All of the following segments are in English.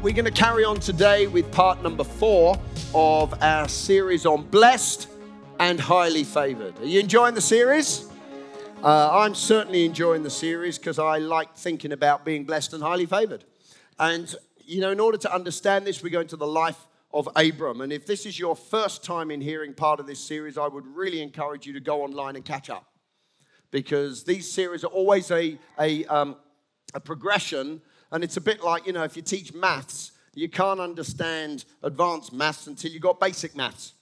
we're going to carry on today with part number four of our series on blessed and highly favored. Are you enjoying the series? Uh, I'm certainly enjoying the series because I like thinking about being blessed and highly favored. And, you know, in order to understand this, we go into the life of Abram. And if this is your first time in hearing part of this series, I would really encourage you to go online and catch up because these series are always a, a, um, a progression and it's a bit like, you know, if you teach maths, you can't understand advanced maths until you've got basic maths.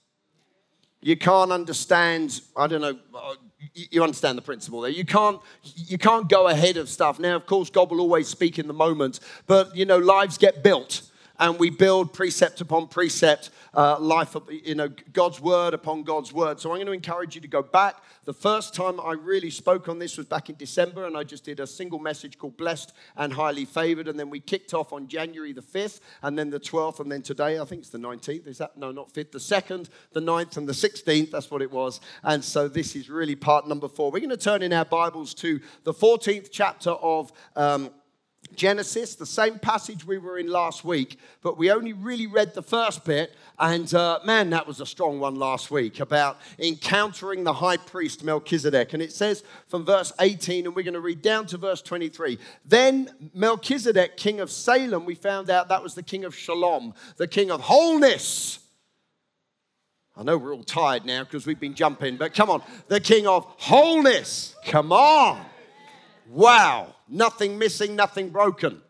You can't understand, I don't know, uh, you understand the principle there. You can't, you can't go ahead of stuff. Now, of course, God will always speak in the moment, but, you know, lives get built and we build precept upon precept, uh, life, you know, God's word upon God's word. So I'm going to encourage you to go back. The first time I really spoke on this was back in December, and I just did a single message called Blessed and Highly Favored. And then we kicked off on January the 5th, and then the 12th, and then today, I think it's the 19th. Is that? No, not 5th, the 2nd, the 9th, and the 16th. That's what it was. And so this is really part number four. We're going to turn in our Bibles to the 14th chapter of. Um, Genesis, the same passage we were in last week, but we only really read the first bit. And uh, man, that was a strong one last week about encountering the high priest Melchizedek. And it says from verse 18, and we're going to read down to verse 23. Then Melchizedek, king of Salem, we found out that was the king of Shalom, the king of wholeness. I know we're all tired now because we've been jumping, but come on, the king of wholeness. Come on. Wow nothing missing, nothing broken.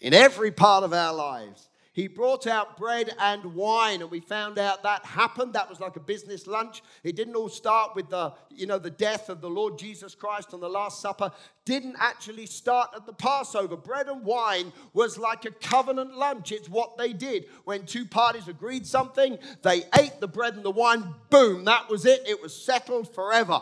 In every part of our lives. He brought out bread and wine, and we found out that happened. That was like a business lunch. It didn't all start with the, you know, the death of the Lord Jesus Christ on the Last Supper. Didn't actually start at the Passover. Bread and wine was like a covenant lunch. It's what they did. When two parties agreed something, they ate the bread and the wine. Boom, that was it. It was settled forever.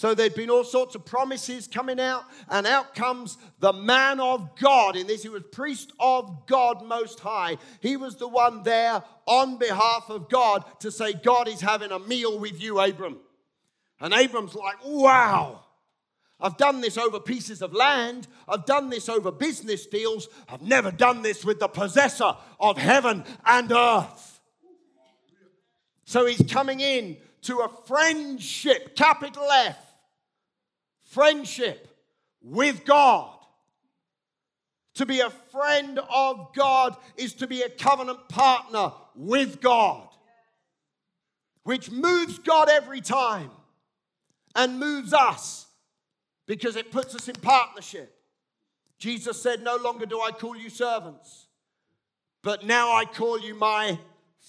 So there'd been all sorts of promises coming out, and out comes the man of God. In this, he was priest of God Most High. He was the one there on behalf of God to say, God is having a meal with you, Abram. And Abram's like, wow. I've done this over pieces of land. I've done this over business deals. I've never done this with the possessor of heaven and earth. So he's coming in to a friendship, capital F, friendship with God. To be a friend of God is to be a covenant partner with God, which moves God every time and moves us because it puts us in partnership. Jesus said, No longer do I call you servants, but now I call you my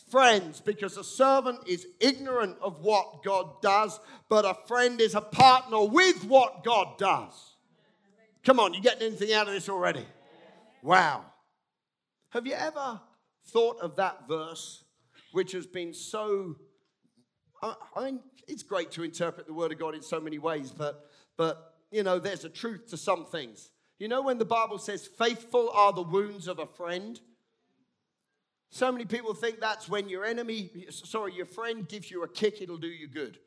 friends because a servant is ignorant of what God does, but a friend is a partner with what God does. Come on, you getting anything out of this already? Wow. Have you ever thought of that verse, which has been so. I mean, it's great to interpret the Word of God in so many ways, but, but you know, there's a truth to some things. You know, when the Bible says, faithful are the wounds of a friend, so many people think that's when your enemy, sorry, your friend gives you a kick, it'll do you good.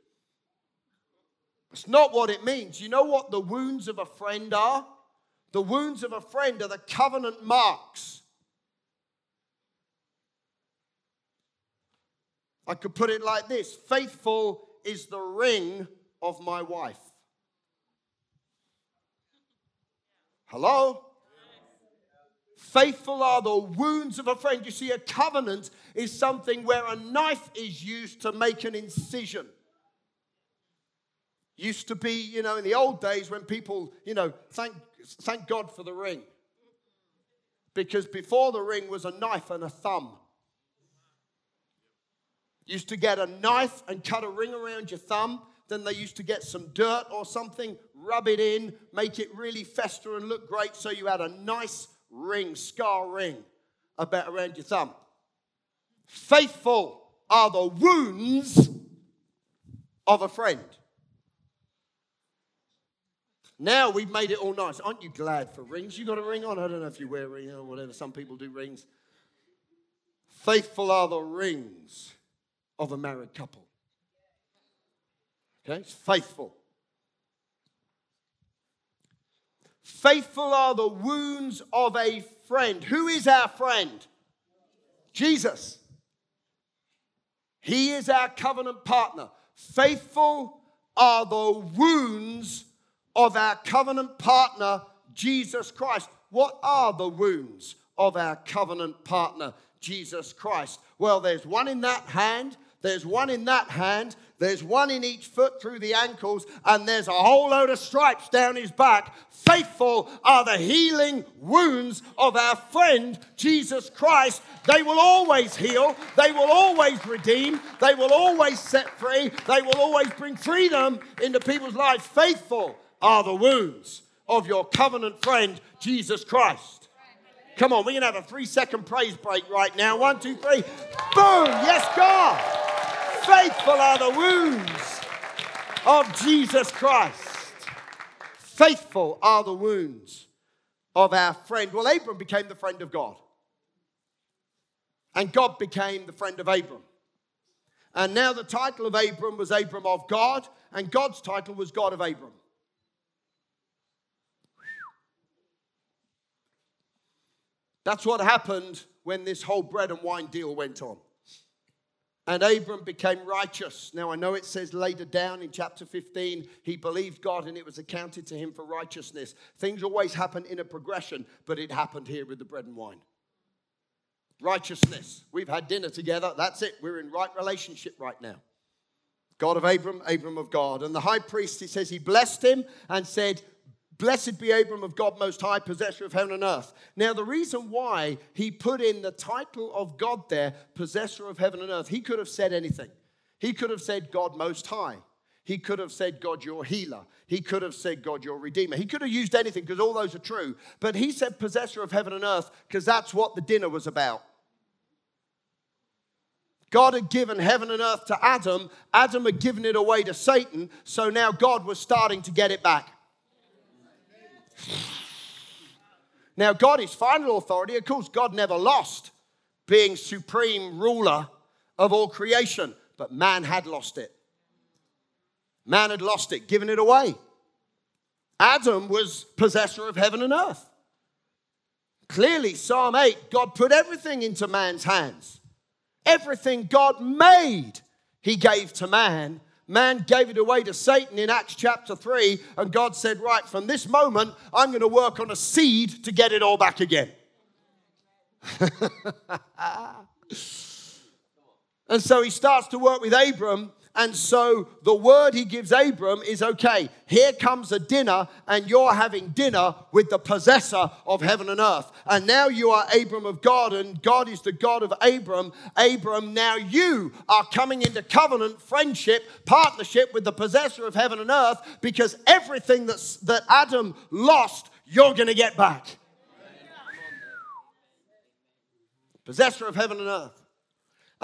It's not what it means. You know what the wounds of a friend are? The wounds of a friend are the covenant marks. I could put it like this faithful is the ring of my wife. Hello? Faithful are the wounds of a friend. You see, a covenant is something where a knife is used to make an incision. Used to be, you know, in the old days when people, you know, thank, thank God for the ring. Because before the ring was a knife and a thumb. Used to get a knife and cut a ring around your thumb. Then they used to get some dirt or something, rub it in, make it really fester and look great so you had a nice ring, scar ring about around your thumb. Faithful are the wounds of a friend. Now we've made it all nice. Aren't you glad for rings? You got a ring on? I don't know if you wear a ring or whatever. Some people do rings. Faithful are the rings of a married couple. Okay, it's faithful. Faithful are the wounds of a friend. Who is our friend? Jesus. He is our covenant partner. Faithful are the wounds of our covenant partner, Jesus Christ. What are the wounds of our covenant partner, Jesus Christ? Well, there's one in that hand, there's one in that hand, there's one in each foot through the ankles, and there's a whole load of stripes down his back. Faithful are the healing wounds of our friend Jesus Christ. They will always heal, they will always redeem, they will always set free, they will always bring freedom into people's lives. Faithful are the wounds of your covenant friend Jesus Christ. Come on, we're going to have a three second praise break right now. One, two, three. Boom! Yes, God. Faithful are the wounds of Jesus Christ. Faithful are the wounds of our friend. Well, Abram became the friend of God. And God became the friend of Abram. And now the title of Abram was Abram of God, and God's title was God of Abram. That's what happened when this whole bread and wine deal went on. And Abram became righteous. Now, I know it says later down in chapter 15, he believed God and it was accounted to him for righteousness. Things always happen in a progression, but it happened here with the bread and wine. Righteousness. We've had dinner together. That's it. We're in right relationship right now. God of Abram, Abram of God. And the high priest, he says, he blessed him and said, Blessed be Abram of God Most High, possessor of heaven and earth. Now, the reason why he put in the title of God there, possessor of heaven and earth, he could have said anything. He could have said God Most High. He could have said God your healer. He could have said God your redeemer. He could have used anything because all those are true. But he said possessor of heaven and earth because that's what the dinner was about. God had given heaven and earth to Adam. Adam had given it away to Satan. So now God was starting to get it back. Now, God is final authority. Of course, God never lost being supreme ruler of all creation, but man had lost it. Man had lost it, given it away. Adam was possessor of heaven and earth. Clearly, Psalm 8, God put everything into man's hands. Everything God made, he gave to man man gave it away to Satan in Acts chapter 3, and God said, Right, from this moment, I'm going to work on a seed to get it all back again. and so he starts to work with Abram and so the word he gives Abram is okay, here comes a dinner, and you're having dinner with the possessor of heaven and earth. And now you are Abram of God, and God is the God of Abram. Abram, now you are coming into covenant, friendship, partnership with the possessor of heaven and earth because everything that's, that Adam lost, you're going to get back. Possessor of heaven and earth.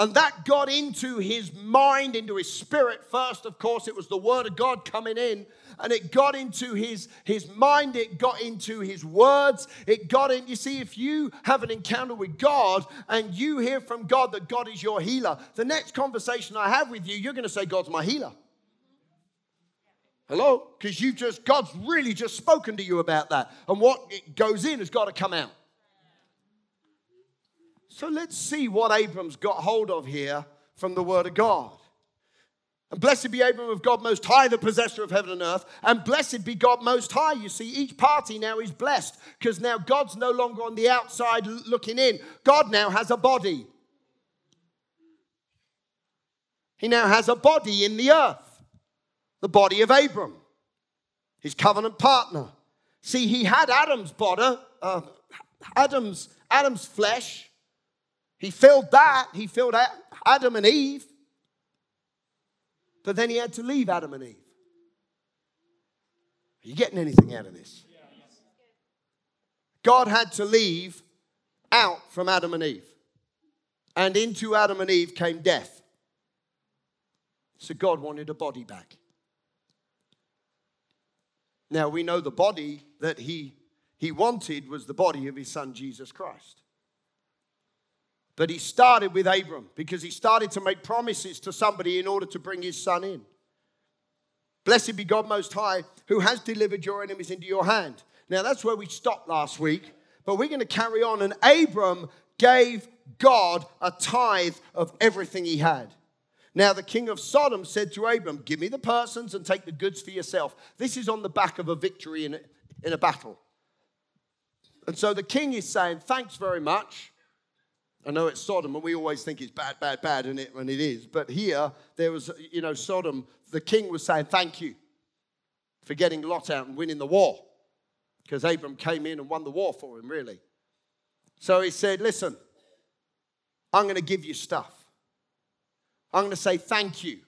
And that got into his mind, into his spirit first. Of course, it was the word of God coming in. And it got into his, his mind, it got into his words, it got in. You see, if you have an encounter with God and you hear from God that God is your healer, the next conversation I have with you, you're going to say, God's my healer. Hello? Because you've just, God's really just spoken to you about that. And what goes in has got to come out. So let's see what Abram's got hold of here from the Word of God. And blessed be Abram of God Most High, the possessor of heaven and earth. And blessed be God Most High. You see, each party now is blessed because now God's no longer on the outside looking in. God now has a body. He now has a body in the earth, the body of Abram, his covenant partner. See, he had Adam's body, uh, Adam's, Adam's flesh, he filled that. He filled Adam and Eve. But then he had to leave Adam and Eve. Are you getting anything out of this? God had to leave out from Adam and Eve. And into Adam and Eve came death. So God wanted a body back. Now we know the body that he, he wanted was the body of his son Jesus Christ. But he started with Abram because he started to make promises to somebody in order to bring his son in. Blessed be God Most High, who has delivered your enemies into your hand. Now, that's where we stopped last week, but we're going to carry on. And Abram gave God a tithe of everything he had. Now, the king of Sodom said to Abram, Give me the persons and take the goods for yourself. This is on the back of a victory in a, in a battle. And so the king is saying, Thanks very much. I know it's Sodom, and we always think it's bad, bad, bad, and it, and it is. But here, there was, you know, Sodom, the king was saying, Thank you for getting Lot out and winning the war. Because Abram came in and won the war for him, really. So he said, Listen, I'm going to give you stuff. I'm going to say thank you.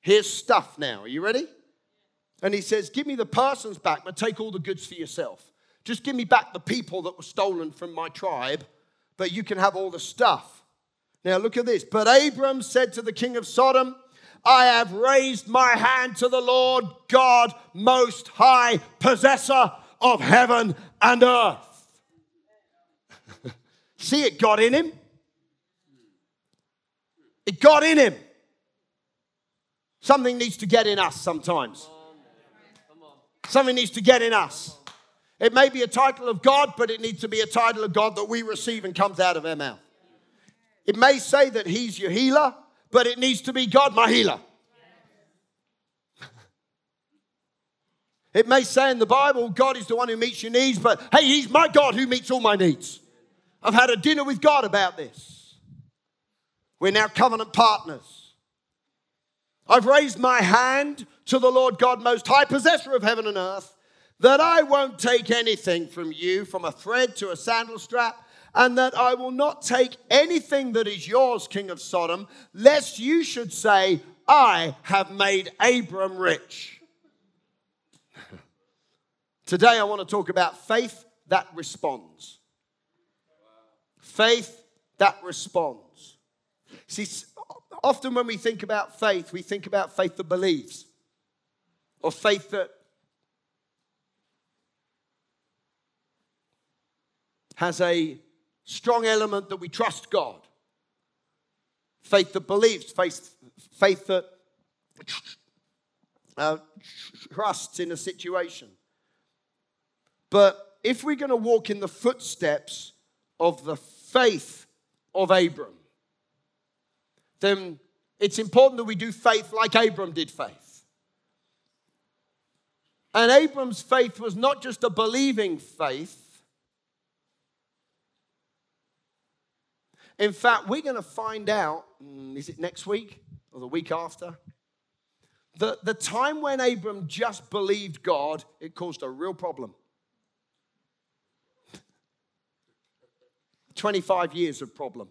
Here's stuff now. Are you ready? And he says, Give me the persons back, but take all the goods for yourself. Just give me back the people that were stolen from my tribe, but you can have all the stuff. Now look at this. But Abram said to the king of Sodom, I have raised my hand to the Lord God Most High, possessor of heaven and earth. See, it got in him. It got in him. Something needs to get in us sometimes. Something needs to get in us. It may be a title of God, but it needs to be a title of God that we receive and comes out of our mouth. It may say that He's your healer, but it needs to be God, my healer. It may say in the Bible, God is the one who meets your needs, but hey, He's my God who meets all my needs. I've had a dinner with God about this. We're now covenant partners. I've raised my hand to the Lord God Most High, possessor of heaven and earth, that I won't take anything from you, from a thread to a sandal strap, and that I will not take anything that is yours, King of Sodom, lest you should say, I have made Abram rich. Today I want to talk about faith that responds. Faith that responds. See, often when we think about faith, we think about faith that believes or faith that has a strong element that we trust God. Faith that believes, faith, faith that uh, trusts in a situation. But if we're going to walk in the footsteps of the faith of Abram, then it's important that we do faith like Abram did faith. And Abram's faith was not just a believing faith. In fact, we're going to find out, mm, is it next week or the week after? The, the time when Abram just believed God, it caused a real problem. 25 years of problem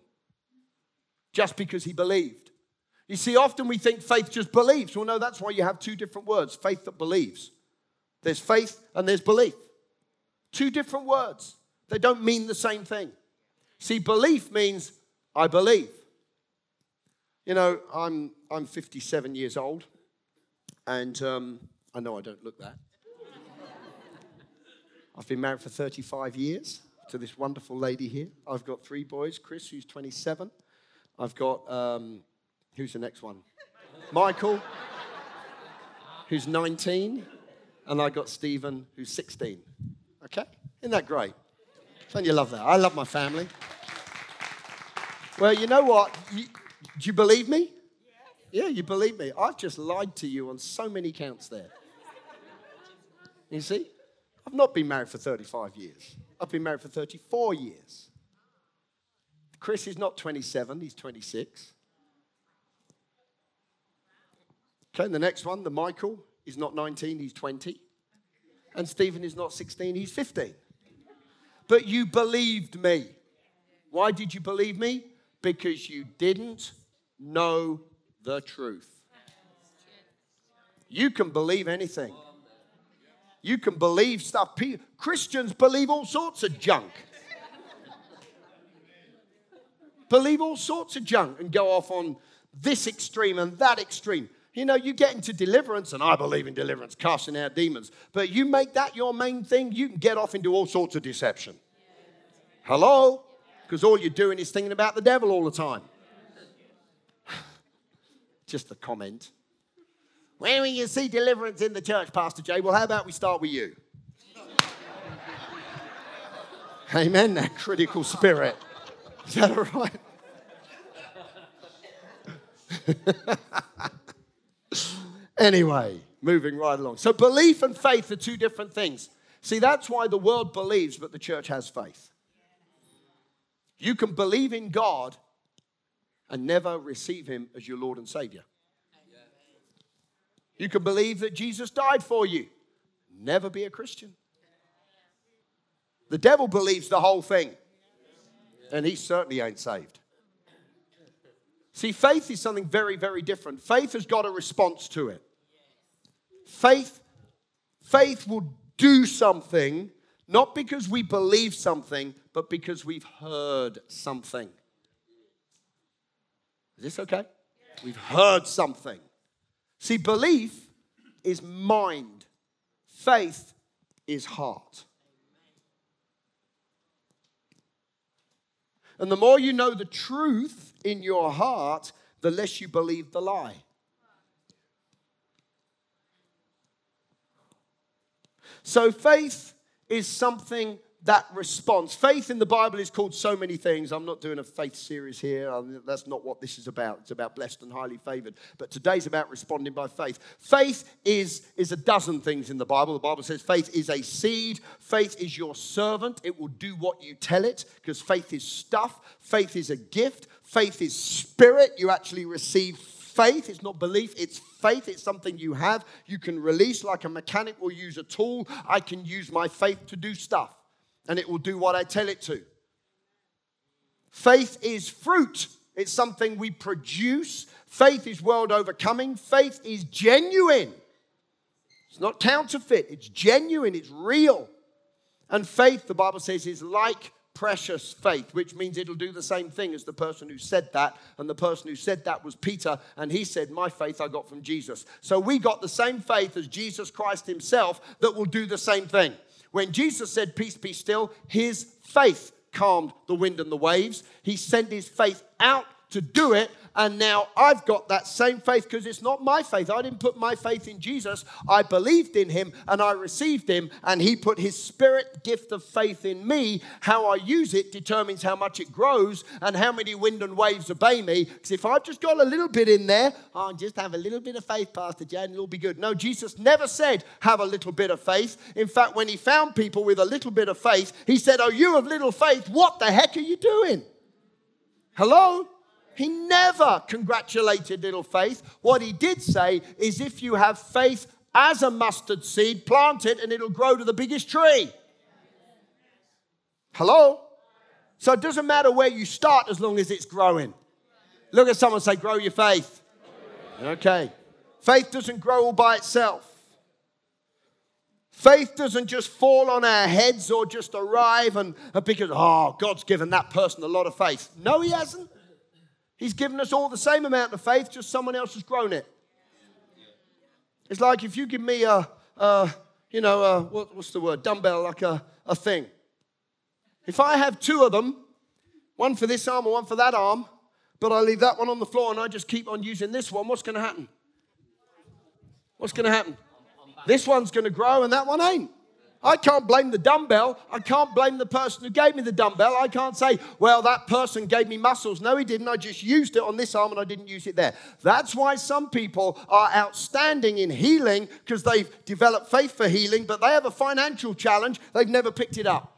just because he believed. You see, often we think faith just believes. Well, no, that's why you have two different words faith that believes. There's faith and there's belief. Two different words. They don't mean the same thing. See, belief means I believe. You know, I'm, I'm 57 years old, and um, I know I don't look that. I've been married for 35 years to this wonderful lady here. I've got three boys Chris, who's 27, I've got, um, who's the next one? Michael, who's 19. And I got Stephen, who's 16. Okay? Isn't that great? Don't you love that? I love my family. Well, you know what? You, do you believe me? Yeah, you believe me. I've just lied to you on so many counts there. You see? I've not been married for 35 years. I've been married for 34 years. Chris is not 27, he's 26. Okay, the next one, the Michael, is not 19, he's 20. And Stephen is not 16, he's 15. But you believed me. Why did you believe me? Because you didn't know the truth. You can believe anything. You can believe stuff. Christians believe all sorts of junk believe all sorts of junk and go off on this extreme and that extreme. You know, you get into deliverance, and I believe in deliverance, casting out demons. But you make that your main thing, you can get off into all sorts of deception. Hello? Because all you're doing is thinking about the devil all the time. Just a comment. When will you see deliverance in the church, Pastor Jay? Well, how about we start with you? Amen, that critical spirit. Is that all right? anyway, moving right along. So, belief and faith are two different things. See, that's why the world believes, but the church has faith. You can believe in God and never receive Him as your Lord and Savior. You can believe that Jesus died for you, never be a Christian. The devil believes the whole thing, and he certainly ain't saved. See, faith is something very, very different. Faith has got a response to it. Faith, faith will do something, not because we believe something, but because we've heard something. Is this okay? We've heard something. See, belief is mind, faith is heart. And the more you know the truth in your heart, the less you believe the lie. So faith is something that responds. Faith in the Bible is called so many things. I'm not doing a faith series here. Um, that's not what this is about. It's about blessed and highly favored. But today's about responding by faith. Faith is, is a dozen things in the Bible. The Bible says faith is a seed, faith is your servant. It will do what you tell it because faith is stuff, faith is a gift, faith is spirit. You actually receive faith. It's not belief, it's faith. It's something you have. You can release like a mechanic will use a tool. I can use my faith to do stuff, and it will do what I tell it to. Faith is fruit. It's something we produce. Faith is world overcoming. Faith is genuine. It's not counterfeit, it's genuine, it's real. And faith, the Bible says, is like precious faith, which means it'll do the same thing as the person who said that. And the person who said that was Peter, and he said, My faith I got from Jesus. So we got the same faith as Jesus Christ himself that will do the same thing. When Jesus said, Peace be still, his faith calmed the wind and the waves. He sent his faith out to do it, and now I've got that same faith because it's not my faith. I didn't put my faith in Jesus. I believed in him and I received him, and he put his spirit gift of faith in me. How I use it determines how much it grows and how many wind and waves obey me. Because if I've just got a little bit in there, I'll oh, just have a little bit of faith, Pastor Jan, it'll be good. No, Jesus never said, have a little bit of faith. In fact, when he found people with a little bit of faith, he said, Oh, you have little faith, what the heck are you doing? Hello? He never congratulated little faith. What he did say is if you have faith as a mustard seed, plant it and it'll grow to the biggest tree. Hello? So it doesn't matter where you start as long as it's growing. Look at someone say, Grow your faith. Okay. Faith doesn't grow all by itself. Faith doesn't just fall on our heads or just arrive and, because, oh, God's given that person a lot of faith. No, He hasn't. He's given us all the same amount of faith, just someone else has grown it. It's like if you give me a, a you know, a, what, what's the word? Dumbbell, like a, a thing. If I have two of them, one for this arm and one for that arm, but I leave that one on the floor and I just keep on using this one, what's going to happen? What's going to happen? This one's going to grow and that one ain't. I can't blame the dumbbell. I can't blame the person who gave me the dumbbell. I can't say, well, that person gave me muscles. No, he didn't. I just used it on this arm and I didn't use it there. That's why some people are outstanding in healing because they've developed faith for healing, but they have a financial challenge. They've never picked it up.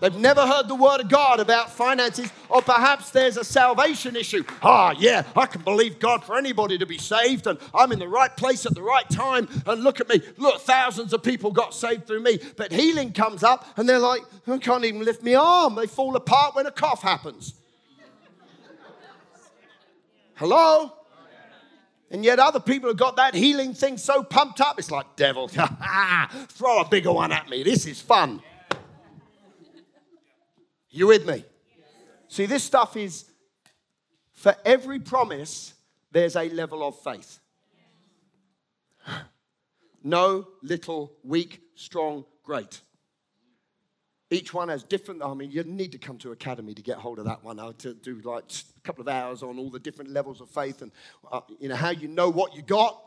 They've never heard the word of God about finances, or perhaps there's a salvation issue. Ah, yeah, I can believe God for anybody to be saved, and I'm in the right place at the right time. And look at me, look, thousands of people got saved through me. But healing comes up, and they're like, I can't even lift my arm. They fall apart when a cough happens. Hello? And yet other people have got that healing thing so pumped up, it's like, devil, throw a bigger one at me. This is fun. You with me? See, this stuff is for every promise, there's a level of faith. No, little, weak, strong, great. Each one has different. I mean, you need to come to academy to get hold of that one. I to do like a couple of hours on all the different levels of faith and uh, you know how you know what you got.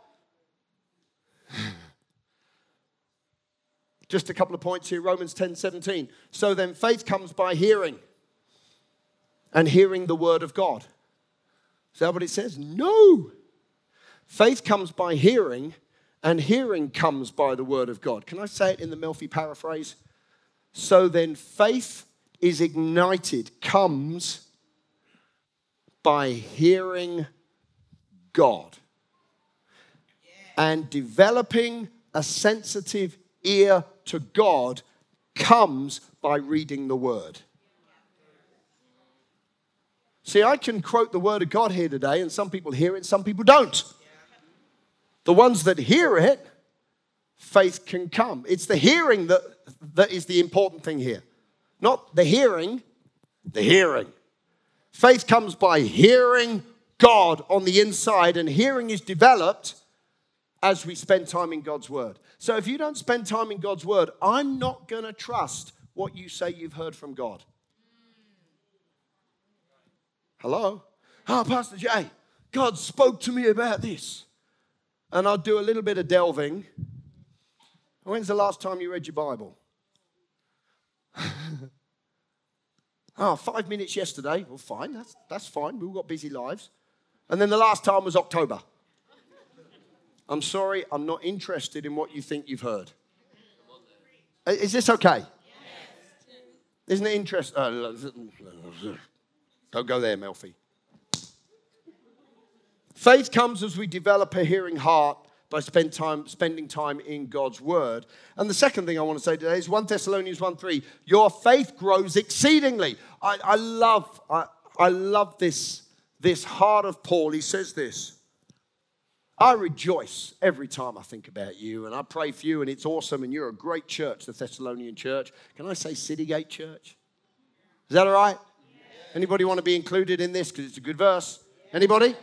Just a couple of points here Romans 10 17. So then faith comes by hearing, and hearing the word of God. Is that what it says? No. Faith comes by hearing, and hearing comes by the word of God. Can I say it in the Melfi paraphrase? So then faith is ignited, comes by hearing God and developing a sensitive ear to God comes by reading the word. See, I can quote the word of God here today, and some people hear it, some people don't. The ones that hear it, faith can come. It's the hearing that, that is the important thing here. Not the hearing, the hearing. Faith comes by hearing God on the inside, and hearing is developed as we spend time in God's Word. So if you don't spend time in God's Word, I'm not going to trust what you say you've heard from God. Hello? Oh, Pastor Jay, God spoke to me about this. And I'll do a little bit of delving. When's the last time you read your Bible? oh, five minutes yesterday. Well, fine, that's, that's fine. We've got busy lives. And then the last time was October. I'm sorry, I'm not interested in what you think you've heard. Is this okay? Isn't it interesting? Uh, don't go there, Melfi. Faith comes as we develop a hearing heart by spend time, spending time in God's word. And the second thing I want to say today is 1 Thessalonians 1 3. Your faith grows exceedingly. I, I love, I, I love this, this heart of Paul. He says this. I rejoice every time I think about you and I pray for you, and it's awesome. And you're a great church, the Thessalonian church. Can I say Citygate Church? Is that all right? Anybody want to be included in this because it's a good verse? Anybody?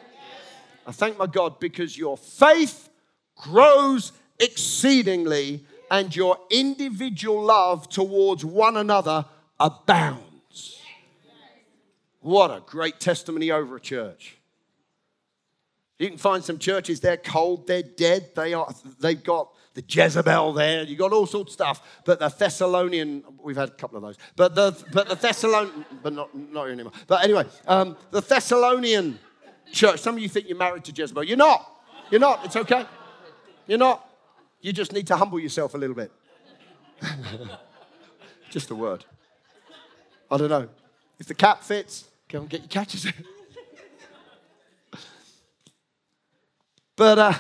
I thank my God because your faith grows exceedingly and your individual love towards one another abounds. What a great testimony over a church. You can find some churches, they're cold, they're dead, they are, they've got the Jezebel there, you've got all sorts of stuff. But the Thessalonian, we've had a couple of those, but the, but the Thessalonian, but not, not anymore. But anyway, um, the Thessalonian church, some of you think you're married to Jezebel. You're not. You're not. It's okay. You're not. You just need to humble yourself a little bit. just a word. I don't know. If the cap fits, go and get your catches. But uh,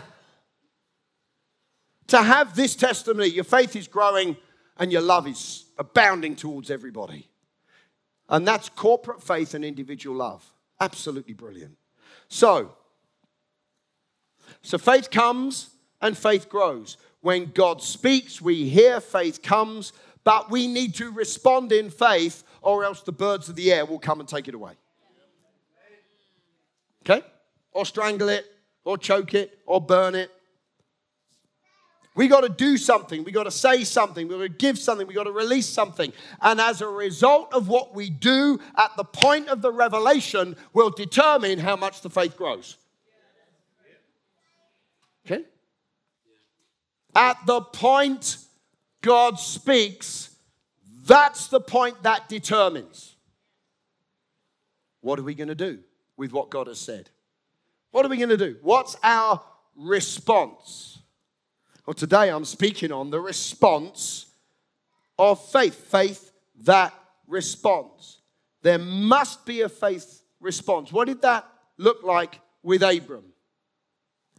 to have this testimony, your faith is growing and your love is abounding towards everybody. And that's corporate faith and individual love. Absolutely brilliant. So, so faith comes and faith grows. When God speaks, we hear, faith comes, but we need to respond in faith, or else the birds of the air will come and take it away. Okay? Or strangle it, or choke it or burn it. We got to do something. We got to say something. We got to give something. We got to release something. And as a result of what we do at the point of the revelation, will determine how much the faith grows. Okay? At the point God speaks, that's the point that determines. What are we going to do with what God has said? What are we going to do? What's our response? Well, today I'm speaking on the response of faith. Faith that responds. There must be a faith response. What did that look like with Abram?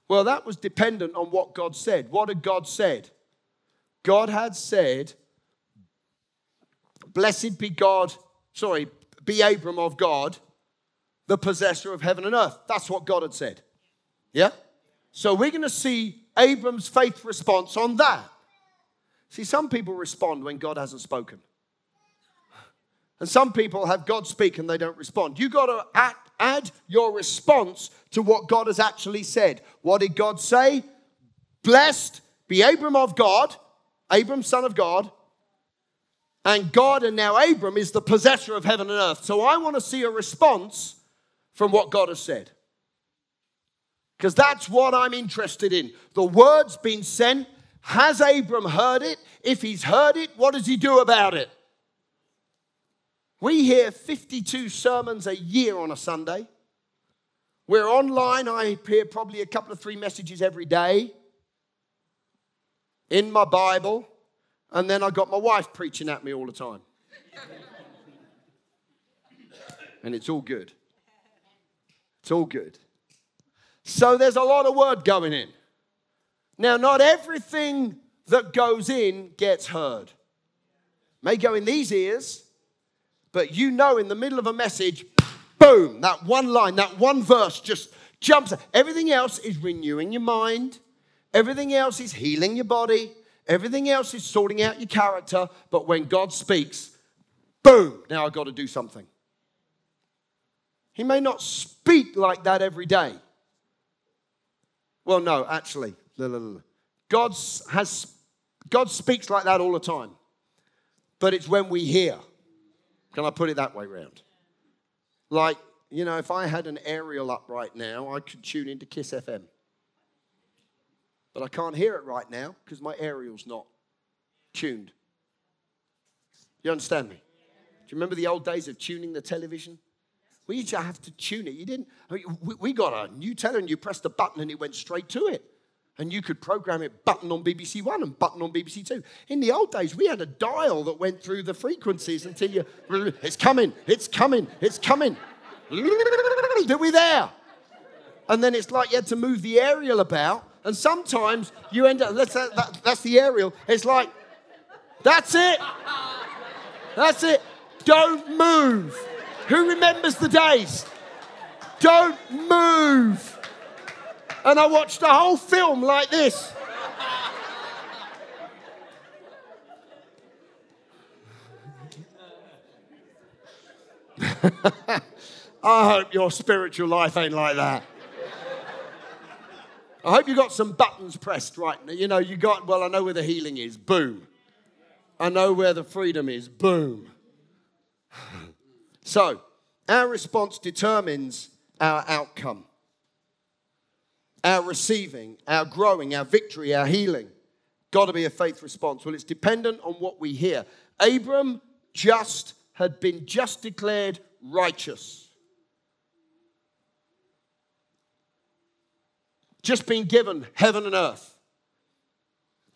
Well, that was dependent on what God said. What had God said? God had said, Blessed be God, sorry, be Abram of God, the possessor of heaven and earth. That's what God had said. Yeah? So we're going to see Abram's faith response on that. See, some people respond when God hasn't spoken. And some people have God speak and they don't respond. You got to add, add your response to what God has actually said. What did God say? Blessed be Abram of God, Abram, son of God, and God and now Abram is the possessor of heaven and earth. So I want to see a response from what God has said. Because that's what I'm interested in. The word's been sent. Has Abram heard it? If he's heard it, what does he do about it? We hear 52 sermons a year on a Sunday. We're online. I hear probably a couple of three messages every day in my Bible. And then I got my wife preaching at me all the time. and it's all good. It's all good. So there's a lot of word going in. Now, not everything that goes in gets heard. May go in these ears, but you know in the middle of a message, boom, that one line, that one verse just jumps. Everything else is renewing your mind, everything else is healing your body, everything else is sorting out your character. But when God speaks, boom, now I've got to do something. He may not speak like that every day. Well, no, actually, God has God speaks like that all the time. But it's when we hear. Can I put it that way round? Like, you know, if I had an aerial up right now, I could tune into Kiss FM. But I can't hear it right now because my aerial's not tuned. You understand me? Do you remember the old days of tuning the television? We to have to tune it. You didn't. I mean, we, got a new television. and you pressed a button and it went straight to it. And you could program it button on BBC One and button on BBC Two. In the old days, we had a dial that went through the frequencies until you, it's coming, it's coming, it's coming. Are we there? And then it's like you had to move the aerial about. And sometimes you end up, that's, that, that's the aerial. It's like, that's it. That's it. Don't move. Who remembers the days? Don't move. And I watched the whole film like this. I hope your spiritual life ain't like that. I hope you got some buttons pressed right now. You know, you got, well, I know where the healing is. Boom. I know where the freedom is. Boom. So, our response determines our outcome, our receiving, our growing, our victory, our healing. Got to be a faith response. Well, it's dependent on what we hear. Abram just had been just declared righteous. Just been given heaven and earth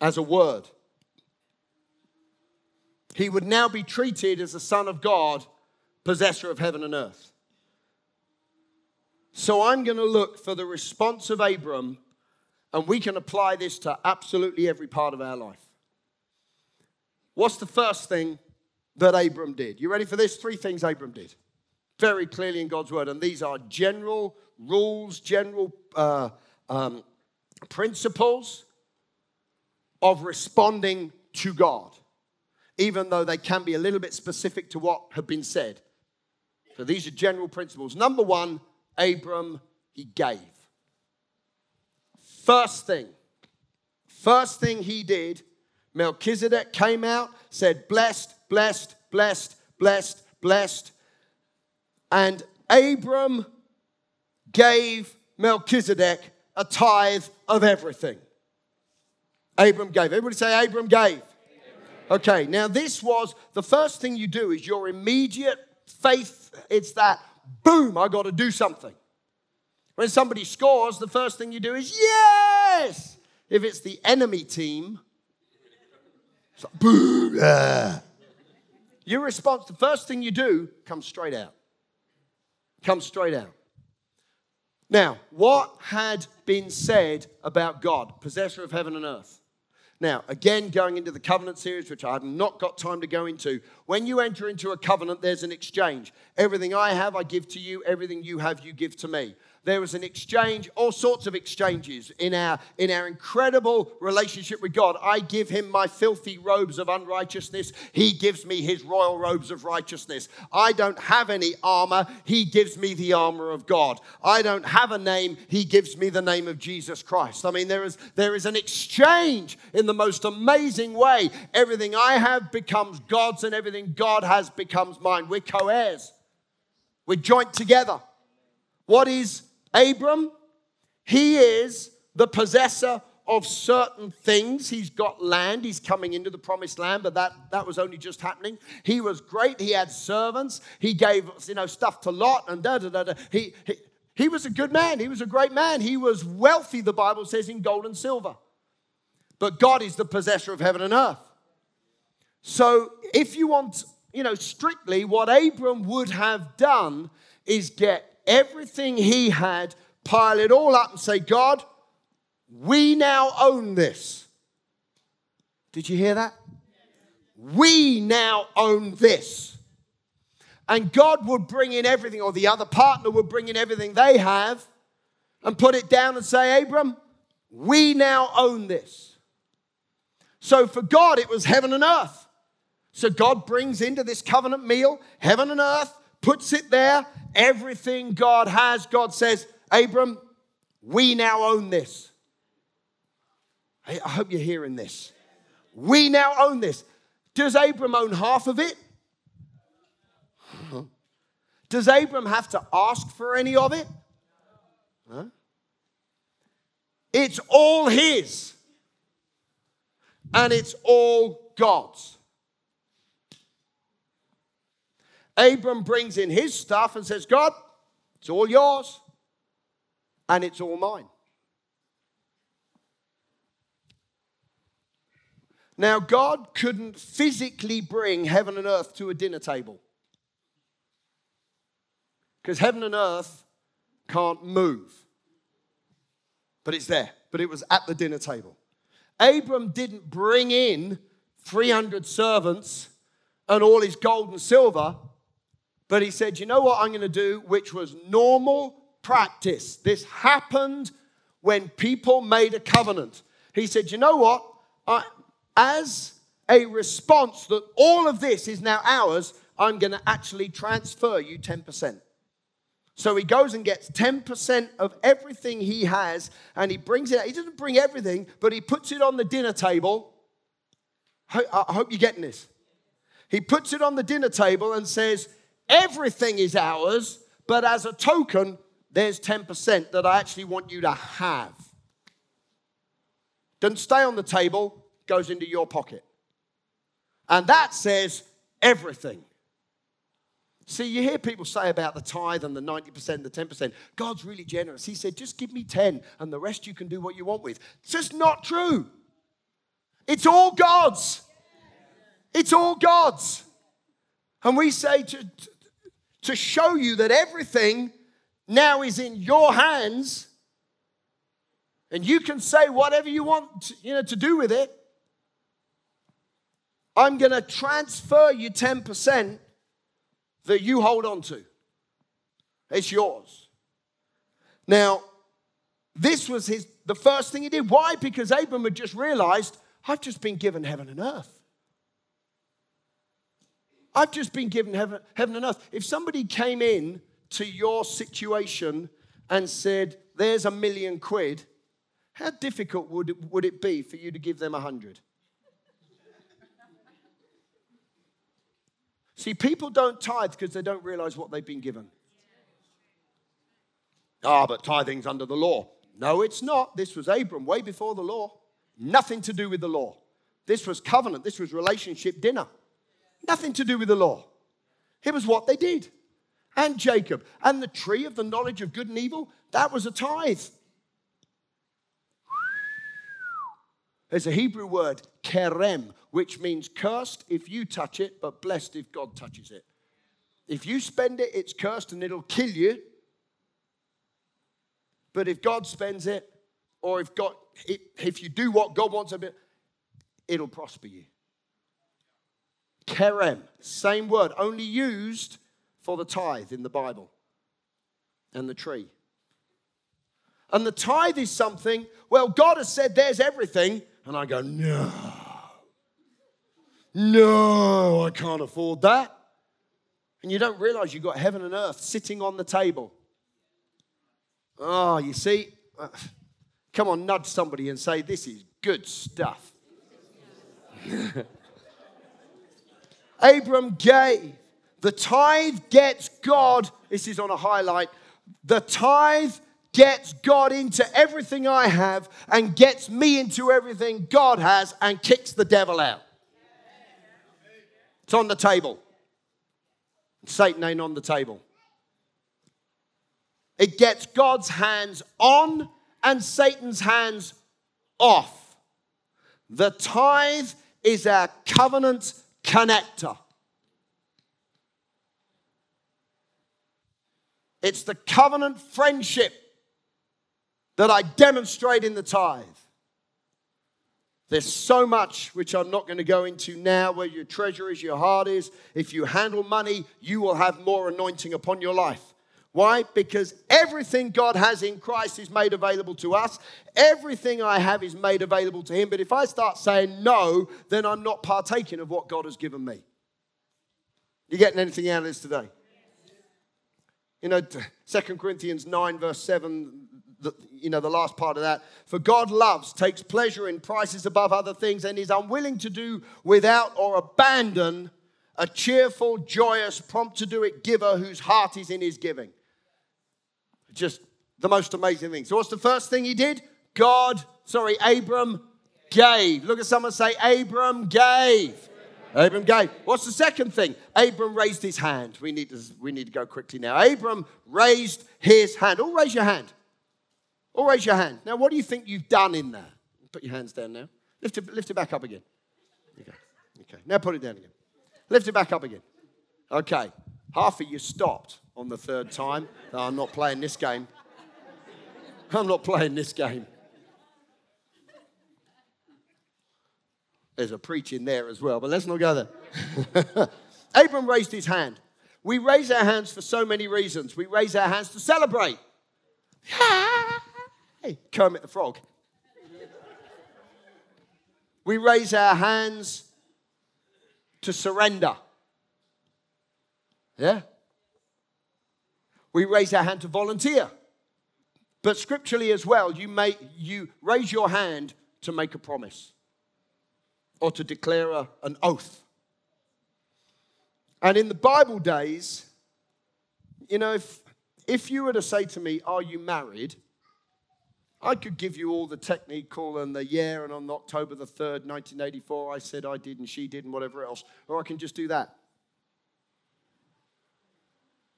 as a word. He would now be treated as a son of God possessor of heaven and earth. So I'm going to look for the response of Abram, and we can apply this to absolutely every part of our life. What's the first thing that Abram did? You ready for this? Three things Abram did. Very clearly in God's word. And these are general rules, general uh, um, principles of responding to God, even though they can be a little bit specific to what have been said. So these are general principles. Number one, Abram, he gave. First thing, first thing he did, Melchizedek came out, said, Blessed, blessed, blessed, blessed, blessed. And Abram gave Melchizedek a tithe of everything. Abram gave. Everybody say, Abram gave. Okay, now this was the first thing you do is your immediate faith, it's that boom, I got to do something. When somebody scores, the first thing you do is yes. If it's the enemy team, it's like, boom. Your response, the first thing you do, comes straight out. Comes straight out. Now, what had been said about God, possessor of heaven and earth? Now, again, going into the covenant series, which I have not got time to go into, when you enter into a covenant, there's an exchange. Everything I have, I give to you. Everything you have, you give to me. There was an exchange, all sorts of exchanges in our, in our incredible relationship with God. I give him my filthy robes of unrighteousness. He gives me his royal robes of righteousness. I don't have any armor. He gives me the armor of God. I don't have a name. He gives me the name of Jesus Christ. I mean, there is, there is an exchange in the most amazing way. Everything I have becomes God's, and everything God has becomes mine. We're co heirs, we're joint together. What is Abram, he is the possessor of certain things. He's got land. He's coming into the promised land, but that, that was only just happening. He was great. He had servants. He gave you know stuff to Lot and da da da da. He, he, he was a good man. He was a great man. He was wealthy, the Bible says, in gold and silver. But God is the possessor of heaven and earth. So if you want, you know, strictly, what Abram would have done is get everything he had, pile it all up, and say, God, we now own this. Did you hear that? We now own this. And God would bring in everything, or the other partner would bring in everything they have and put it down and say, Abram, we now own this. So for God, it was heaven and earth. So God brings into this covenant meal heaven and earth, puts it there, everything God has. God says, Abram, we now own this. I hope you're hearing this. We now own this. Does Abram own half of it? Does Abram have to ask for any of it? Huh? It's all his. And it's all God's. Abram brings in his stuff and says, God, it's all yours and it's all mine. Now, God couldn't physically bring heaven and earth to a dinner table because heaven and earth can't move. But it's there, but it was at the dinner table. Abram didn't bring in 300 servants and all his gold and silver but he said, You know what I'm going to do? Which was normal practice. This happened when people made a covenant. He said, You know what? I, as a response that all of this is now ours, I'm going to actually transfer you 10%. So he goes and gets 10% of everything he has and he brings it. out. He doesn't bring everything, but he puts it on the dinner table. I hope you're getting this. He puts it on the dinner table and says, Everything is ours, but as a token, there's 10% that I actually want you to have. Doesn't stay on the table, goes into your pocket. And that says everything. See, you hear people say about the tithe and the 90%, the 10%. God's really generous. He said, just give me 10 and the rest you can do what you want with. It's just not true. It's all God's. It's all God's. And we say to, to show you that everything now is in your hands and you can say whatever you want to, you know, to do with it. I'm going to transfer you 10% that you hold on to. It's yours. Now, this was his the first thing he did. Why? Because Abram had just realized, I've just been given heaven and earth. I've just been given heaven, heaven and earth. If somebody came in to your situation and said, There's a million quid, how difficult would would it be for you to give them a hundred? See, people don't tithe because they don't realize what they've been given. Ah, but tithing's under the law. No, it's not. This was Abram way before the law. Nothing to do with the law. This was covenant. This was relationship dinner. Nothing to do with the law. It was what they did. And Jacob. And the tree of the knowledge of good and evil, that was a tithe. There's a Hebrew word, kerem, which means cursed if you touch it, but blessed if God touches it. If you spend it, it's cursed and it'll kill you. But if God spends it, or if God, if you do what God wants it'll prosper you. Kerem, same word, only used for the tithe in the Bible and the tree. And the tithe is something, well, God has said there's everything. And I go, no, no, I can't afford that. And you don't realize you've got heaven and earth sitting on the table. Oh, you see, uh, come on, nudge somebody and say, This is good stuff. Abram gave. The tithe gets God, this is on a highlight, the tithe gets God into everything I have and gets me into everything God has and kicks the devil out. It's on the table. Satan ain't on the table. It gets God's hands on and Satan's hands off. The tithe is our covenant connector. It's the covenant friendship that I demonstrate in the tithe. There's so much which I'm not going to go into now where your treasure is, your heart is. If you handle money, you will have more anointing upon your life. Why? Because everything God has in Christ is made available to us. Everything I have is made available to Him. But if I start saying no, then I'm not partaking of what God has given me. You getting anything out of this today? You know, 2 Corinthians 9, verse 7, the, you know, the last part of that. For God loves, takes pleasure in prices above other things, and is unwilling to do without or abandon a cheerful, joyous, prompt to do it giver whose heart is in his giving. Just the most amazing thing. So, what's the first thing he did? God, sorry, Abram gave. Look at someone say, Abram gave. Abram gave. What's the second thing? Abram raised his hand. We need to, we need to go quickly now. Abram raised his hand. All raise your hand. All raise your hand. Now, what do you think you've done in there? Put your hands down now. Lift it, lift it back up again. Okay. okay. Now put it down again. Lift it back up again. Okay. Half of you stopped on the third time. No, I'm not playing this game. I'm not playing this game. There's a preach in there as well, but let's not go there. Abram raised his hand. We raise our hands for so many reasons. We raise our hands to celebrate. Hey, Kermit the Frog. We raise our hands to surrender. Yeah? We raise our hand to volunteer. But scripturally as well, you, may, you raise your hand to make a promise or to declare a, an oath. And in the Bible days, you know, if, if you were to say to me, Are you married? I could give you all the technical and the year, and on October the 3rd, 1984, I said I did and she did and whatever else. Or I can just do that.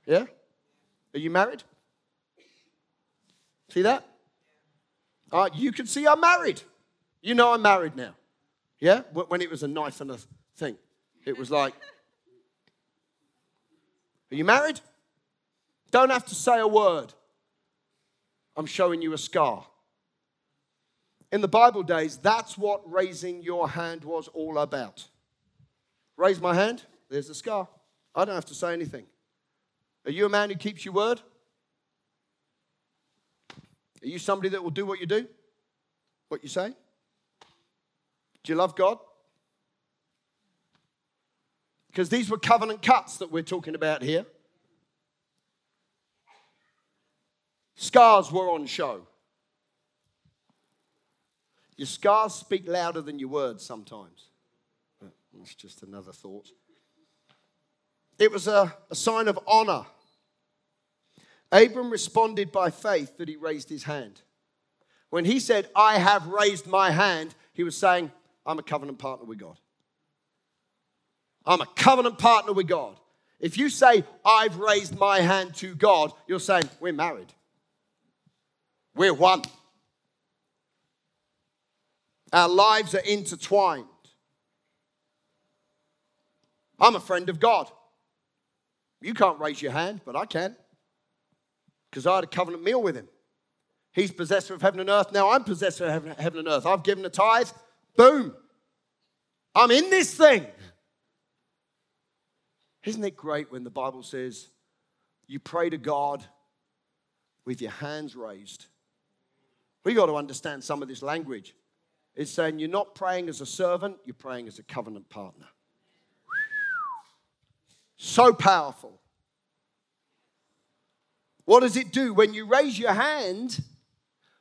Yeah? Are you married? See that? Uh, you can see I'm married. You know I'm married now. Yeah? When it was a knife and a thing, it was like, Are you married? Don't have to say a word. I'm showing you a scar. In the Bible days, that's what raising your hand was all about. Raise my hand, there's a scar. I don't have to say anything. Are you a man who keeps your word? Are you somebody that will do what you do? What you say? Do you love God? Because these were covenant cuts that we're talking about here. Scars were on show. Your scars speak louder than your words sometimes. That's just another thought. It was a, a sign of honor. Abram responded by faith that he raised his hand. When he said, I have raised my hand, he was saying, I'm a covenant partner with God. I'm a covenant partner with God. If you say, I've raised my hand to God, you're saying, We're married. We're one. Our lives are intertwined. I'm a friend of God. You can't raise your hand, but I can. Because I had a covenant meal with him. He's possessor of heaven and earth. Now I'm possessor of heaven and earth. I've given a tithe. Boom. I'm in this thing. Isn't it great when the Bible says you pray to God with your hands raised? We got to understand some of this language. It's saying you're not praying as a servant, you're praying as a covenant partner. So powerful. What does it do? When you raise your hand,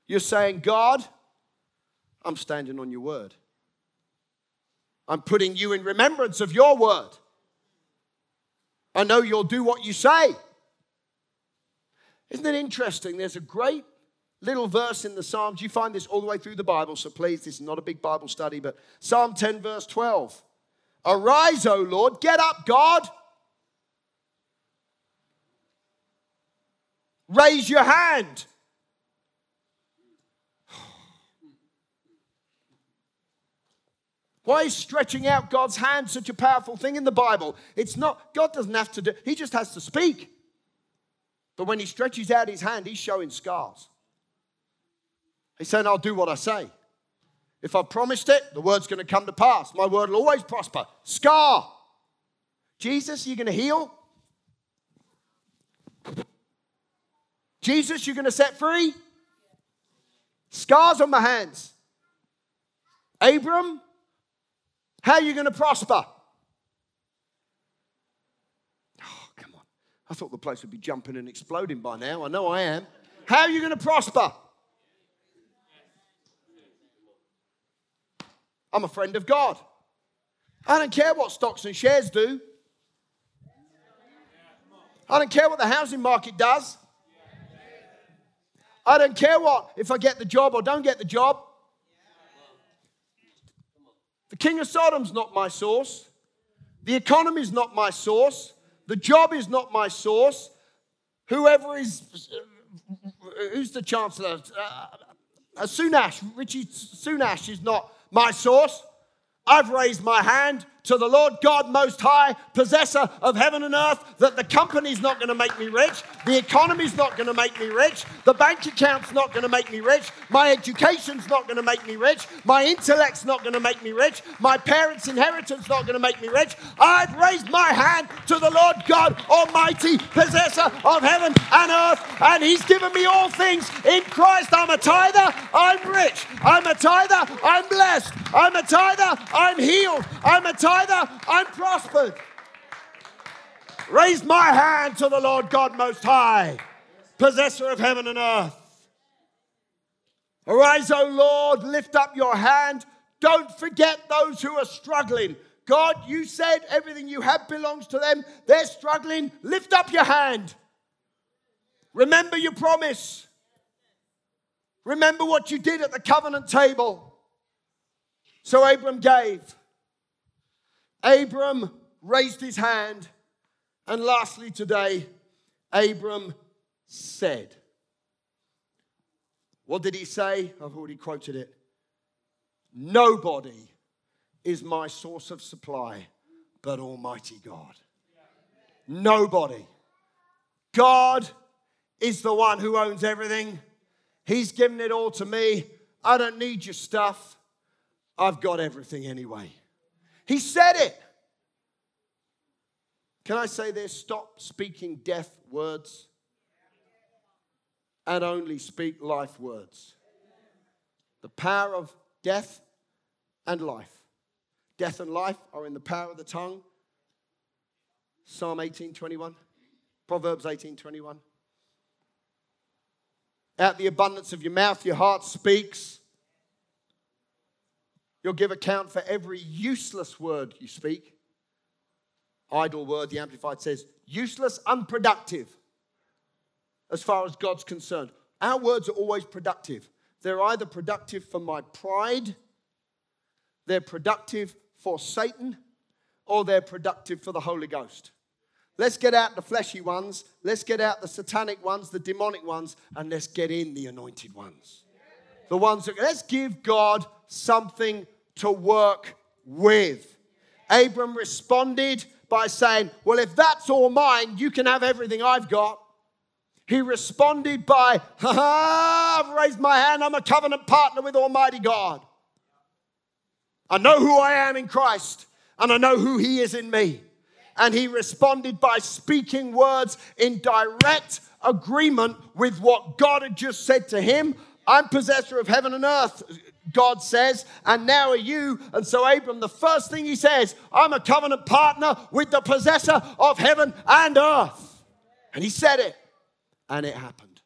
you're saying, God, I'm standing on your word. I'm putting you in remembrance of your word. I know you'll do what you say. Isn't it interesting? There's a great little verse in the Psalms. You find this all the way through the Bible, so please, this is not a big Bible study, but Psalm 10, verse 12. Arise, O Lord, get up, God. Raise your hand. Why is stretching out God's hand such a powerful thing in the Bible? It's not, God doesn't have to do, He just has to speak. But when He stretches out His hand, He's showing scars. He's saying, I'll do what I say. If I promised it, the word's going to come to pass. My word will always prosper. Scar. Jesus, you're going to heal? Jesus, you're going to set free? Scars on my hands. Abram, how are you going to prosper? Oh, come on. I thought the place would be jumping and exploding by now. I know I am. How are you going to prosper? I'm a friend of God. I don't care what stocks and shares do. I don't care what the housing market does. I don't care what if I get the job or don't get the job. The king of Sodom's not my source. The economy's not my source. The job is not my source. Whoever is, who's the chancellor? Uh, Sunak, Rishi Sunak is not my source. I've raised my hand to the Lord God Most High, possessor of heaven and earth, that the company's not going to make me rich, the economy's not going to make me rich, the bank account's not going to make me rich, my education's not going to make me rich, my intellect's not going to make me rich, my parents' inheritance not going to make me rich. I've raised my hand to the Lord God Almighty, possessor of heaven and earth, and He's given me all things in Christ. I'm a tither, I'm rich. I'm a tither, I'm blessed. I'm a tither, I'm healed. I'm a tither, tither, I'm prospered. Raise my hand to the Lord God Most High, possessor of heaven and earth. Arise, O Lord, lift up your hand. Don't forget those who are struggling. God, you said everything you have belongs to them. They're struggling. Lift up your hand. Remember your promise. Remember what you did at the covenant table. So Abram gave. Abram raised his hand. And lastly, today, Abram said. What did he say? I've already quoted it. Nobody is my source of supply but Almighty God. Nobody. God is the one who owns everything. He's given it all to me. I don't need your stuff. I've got everything anyway. He said it. Can I say this? Stop speaking death words and only speak life words. The power of death and life. Death and life are in the power of the tongue. Psalm 18:21. Proverbs 18:21. Out the abundance of your mouth, your heart speaks. You'll give account for every useless word you speak. Idle word, the Amplified says, useless, unproductive, as far as God's concerned. Our words are always productive. They're either productive for my pride, they're productive for Satan, or they're productive for the Holy Ghost. Let's get out the fleshy ones, let's get out the satanic ones, the demonic ones, and let's get in the anointed ones. The ones that, let's give God something to work with. Abram responded by saying, Well, if that's all mine, you can have everything I've got. He responded by, Ha ha, I've raised my hand. I'm a covenant partner with Almighty God. I know who I am in Christ, and I know who He is in me. And he responded by speaking words in direct agreement with what God had just said to him. I'm possessor of heaven and earth, God says, and now are you. And so, Abram, the first thing he says, I'm a covenant partner with the possessor of heaven and earth. And he said it, and it happened.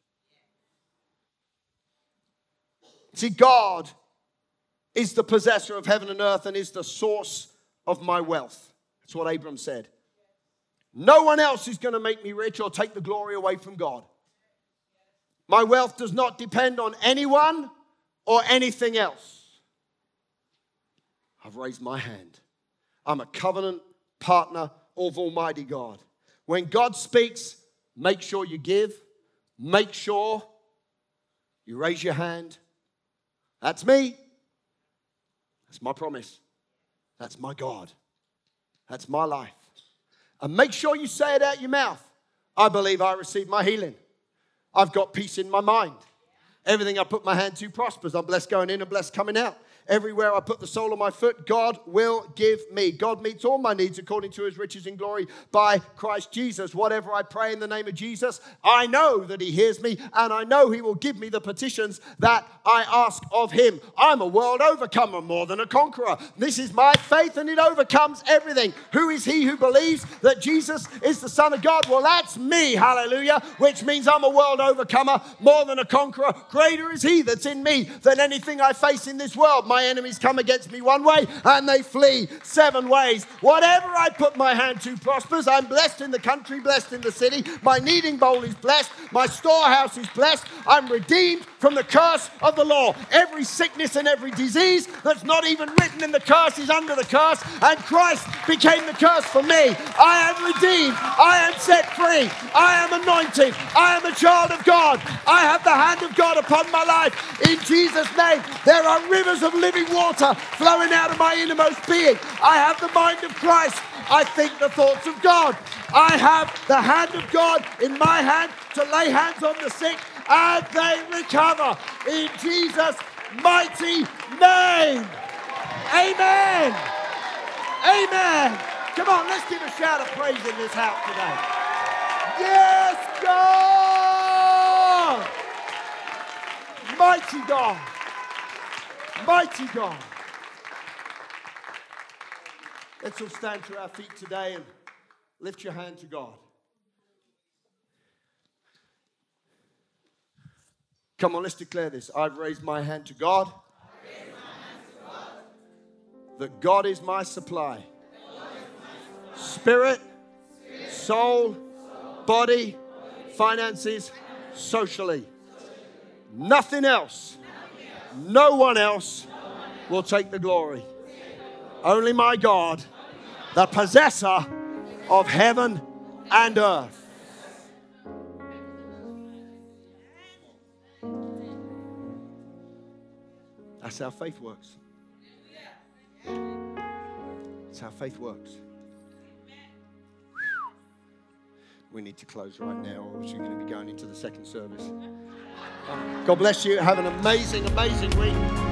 See, God is the possessor of heaven and earth and is the source of my wealth. That's what Abram said. No one else is going to make me rich or take the glory away from God. My wealth does not depend on anyone or anything else. I've raised my hand. I'm a covenant partner of Almighty God. When God speaks, make sure you give, make sure you raise your hand. That's me. That's my promise. That's my God. That's my life. And make sure you say it out your mouth. I believe I received my healing. I've got peace in my mind. Everything I put my hand to prospers. I'm blessed going in and blessed coming out. Everywhere I put the sole of my foot, God will give me. God meets all my needs according to his riches in glory by Christ Jesus. Whatever I pray in the name of Jesus, I know that he hears me and I know he will give me the petitions that I ask of him. I'm a world overcomer more than a conqueror. This is my faith and it overcomes everything. Who is he who believes that Jesus is the Son of God? Well, that's me, hallelujah, which means I'm a world overcomer more than a conqueror. Greater is he that's in me than anything I face in this world. My my enemies come against me one way and they flee seven ways. Whatever I put my hand to prospers. I'm blessed in the country, blessed in the city. My kneading bowl is blessed. My storehouse is blessed. I'm redeemed from the curse of the law. Every sickness and every disease that's not even written in the curse is under the curse, and Christ became the curse for me. I am redeemed. I am set free. I am anointed. I am a child of God. I have the hand of God upon my life. In Jesus' name, there are rivers of living water flowing out of my innermost being. I have the mind of Christ. I think the thoughts of God. I have the hand of God in my hand to lay hands on the sick and they recover in Jesus' mighty name. Amen. Amen. Come on, let's give a shout of praise in this house today. Yes, God. Mighty God. Mighty God. Let's all stand to our feet today and lift your hand to God. Come on, let's declare this. I've raised my hand to God. That God is my supply. Spirit, soul, body, finances, socially. Nothing else no one else will take the glory. Only my God, the possessor of heaven and earth. That's how faith works. That's how faith works. We need to close right now, or we're going to be going into the second service. God bless you. Have an amazing, amazing week.